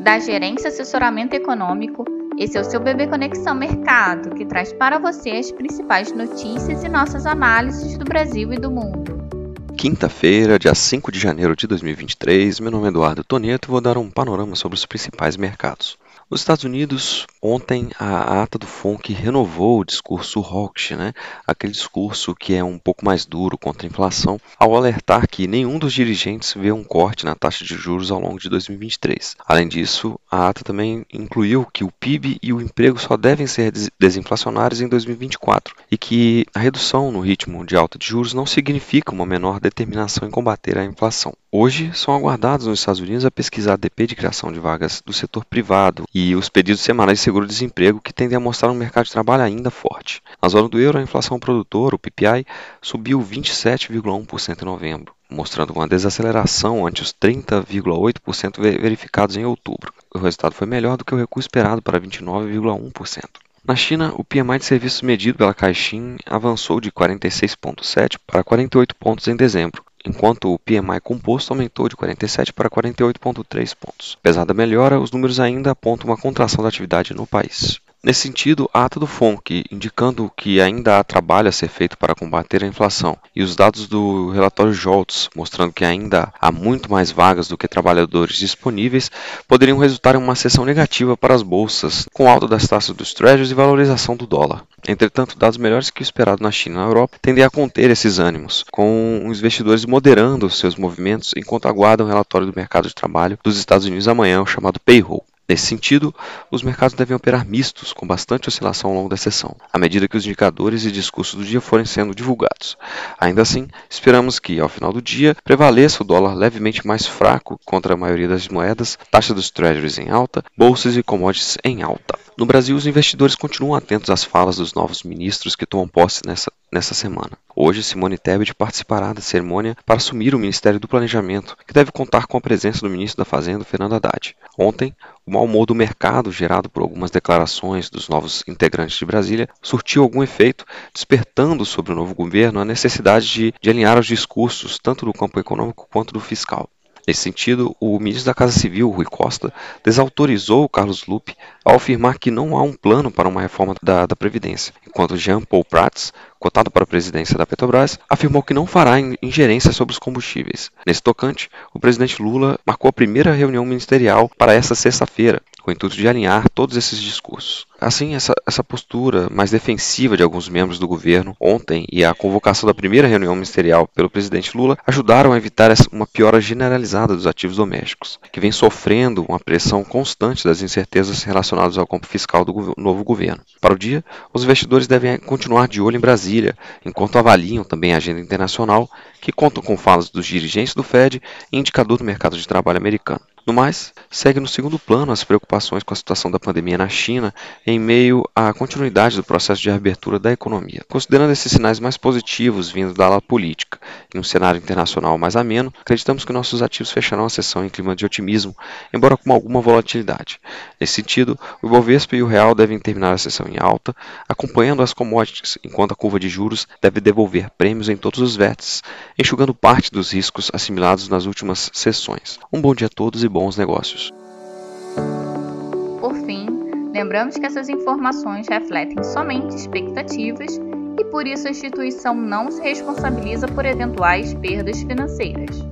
da Gerência Assessoramento Econômico. Esse é o seu Bebê Conexão Mercado, que traz para você as principais notícias e nossas análises do Brasil e do mundo. Quinta-feira, dia 5 de janeiro de 2023, meu nome é Eduardo Toneto e vou dar um panorama sobre os principais mercados. Nos Estados Unidos, ontem a ata do FONC renovou o discurso hawkish, né? aquele discurso que é um pouco mais duro contra a inflação, ao alertar que nenhum dos dirigentes vê um corte na taxa de juros ao longo de 2023. Além disso, a ata também incluiu que o PIB e o emprego só devem ser desinflacionários em 2024 e que a redução no ritmo de alta de juros não significa uma menor determinação em combater a inflação. Hoje, são aguardados nos Estados Unidos a pesquisa ADP de criação de vagas do setor privado e os pedidos semanais de seguro-desemprego que tendem a mostrar um mercado de trabalho ainda forte. Na zona do euro, a inflação produtora, o PPI, subiu 27,1% em novembro, mostrando uma desaceleração ante os 30,8% verificados em outubro. O resultado foi melhor do que o recuo esperado para 29,1%. Na China, o PMI de serviços medido pela Caixin avançou de 46,7 para 48 pontos em dezembro, enquanto o PMI composto aumentou de 47 para 48,3 pontos. Apesar da melhora, os números ainda apontam uma contração da atividade no país. Nesse sentido, a ata do FONC, indicando que ainda há trabalho a ser feito para combater a inflação, e os dados do relatório JOLTS, mostrando que ainda há muito mais vagas do que trabalhadores disponíveis, poderiam resultar em uma sessão negativa para as bolsas, com alta das taxas dos treasuries e valorização do dólar. Entretanto, dados melhores que o esperado na China e na Europa tendem a conter esses ânimos, com os investidores moderando seus movimentos enquanto aguardam o relatório do mercado de trabalho dos Estados Unidos amanhã, o chamado payroll. Nesse sentido, os mercados devem operar mistos, com bastante oscilação ao longo da sessão, à medida que os indicadores e discursos do dia forem sendo divulgados. Ainda assim, esperamos que, ao final do dia, prevaleça o dólar levemente mais fraco contra a maioria das moedas, taxa dos treasuries em alta, bolsas e commodities em alta. No Brasil, os investidores continuam atentos às falas dos novos ministros que tomam posse nessa, nessa semana. Hoje, Simone Tebet participará da cerimônia para assumir o Ministério do Planejamento, que deve contar com a presença do ministro da Fazenda, Fernando Haddad. Ontem, o mau humor do mercado, gerado por algumas declarações dos novos integrantes de Brasília, surtiu algum efeito, despertando sobre o novo governo a necessidade de, de alinhar os discursos, tanto do campo econômico quanto do fiscal. Nesse sentido, o ministro da Casa Civil, Rui Costa, desautorizou Carlos Lupe ao afirmar que não há um plano para uma reforma da, da Previdência, enquanto Jean Paul Prats, cotado para a presidência da Petrobras, afirmou que não fará ingerência sobre os combustíveis. Nesse tocante, o presidente Lula marcou a primeira reunião ministerial para esta sexta-feira, com o intuito de alinhar todos esses discursos. Assim, essa, essa postura mais defensiva de alguns membros do governo ontem e a convocação da primeira reunião ministerial pelo presidente Lula ajudaram a evitar uma piora generalizada dos ativos domésticos, que vem sofrendo uma pressão constante das incertezas relacionadas ao campo fiscal do novo governo. Para o dia, os investidores devem continuar de olho em Brasília, enquanto avaliam também a agenda internacional, que conta com falas dos dirigentes do Fed e indicador do mercado de trabalho americano. No mais, segue no segundo plano as preocupações com a situação da pandemia na China em meio à continuidade do processo de reabertura da economia. Considerando esses sinais mais positivos vindo da ala política em um cenário internacional mais ameno, acreditamos que nossos ativos fecharão a sessão em clima de otimismo, embora com alguma volatilidade. Nesse sentido, o Ibovespa e o Real devem terminar a sessão em alta, acompanhando as commodities, enquanto a curva de juros deve devolver prêmios em todos os vértices, enxugando parte dos riscos assimilados nas últimas sessões. Um bom dia a todos e bons negócios. Por fim, lembramos que essas informações refletem somente expectativas e por isso a instituição não se responsabiliza por eventuais perdas financeiras.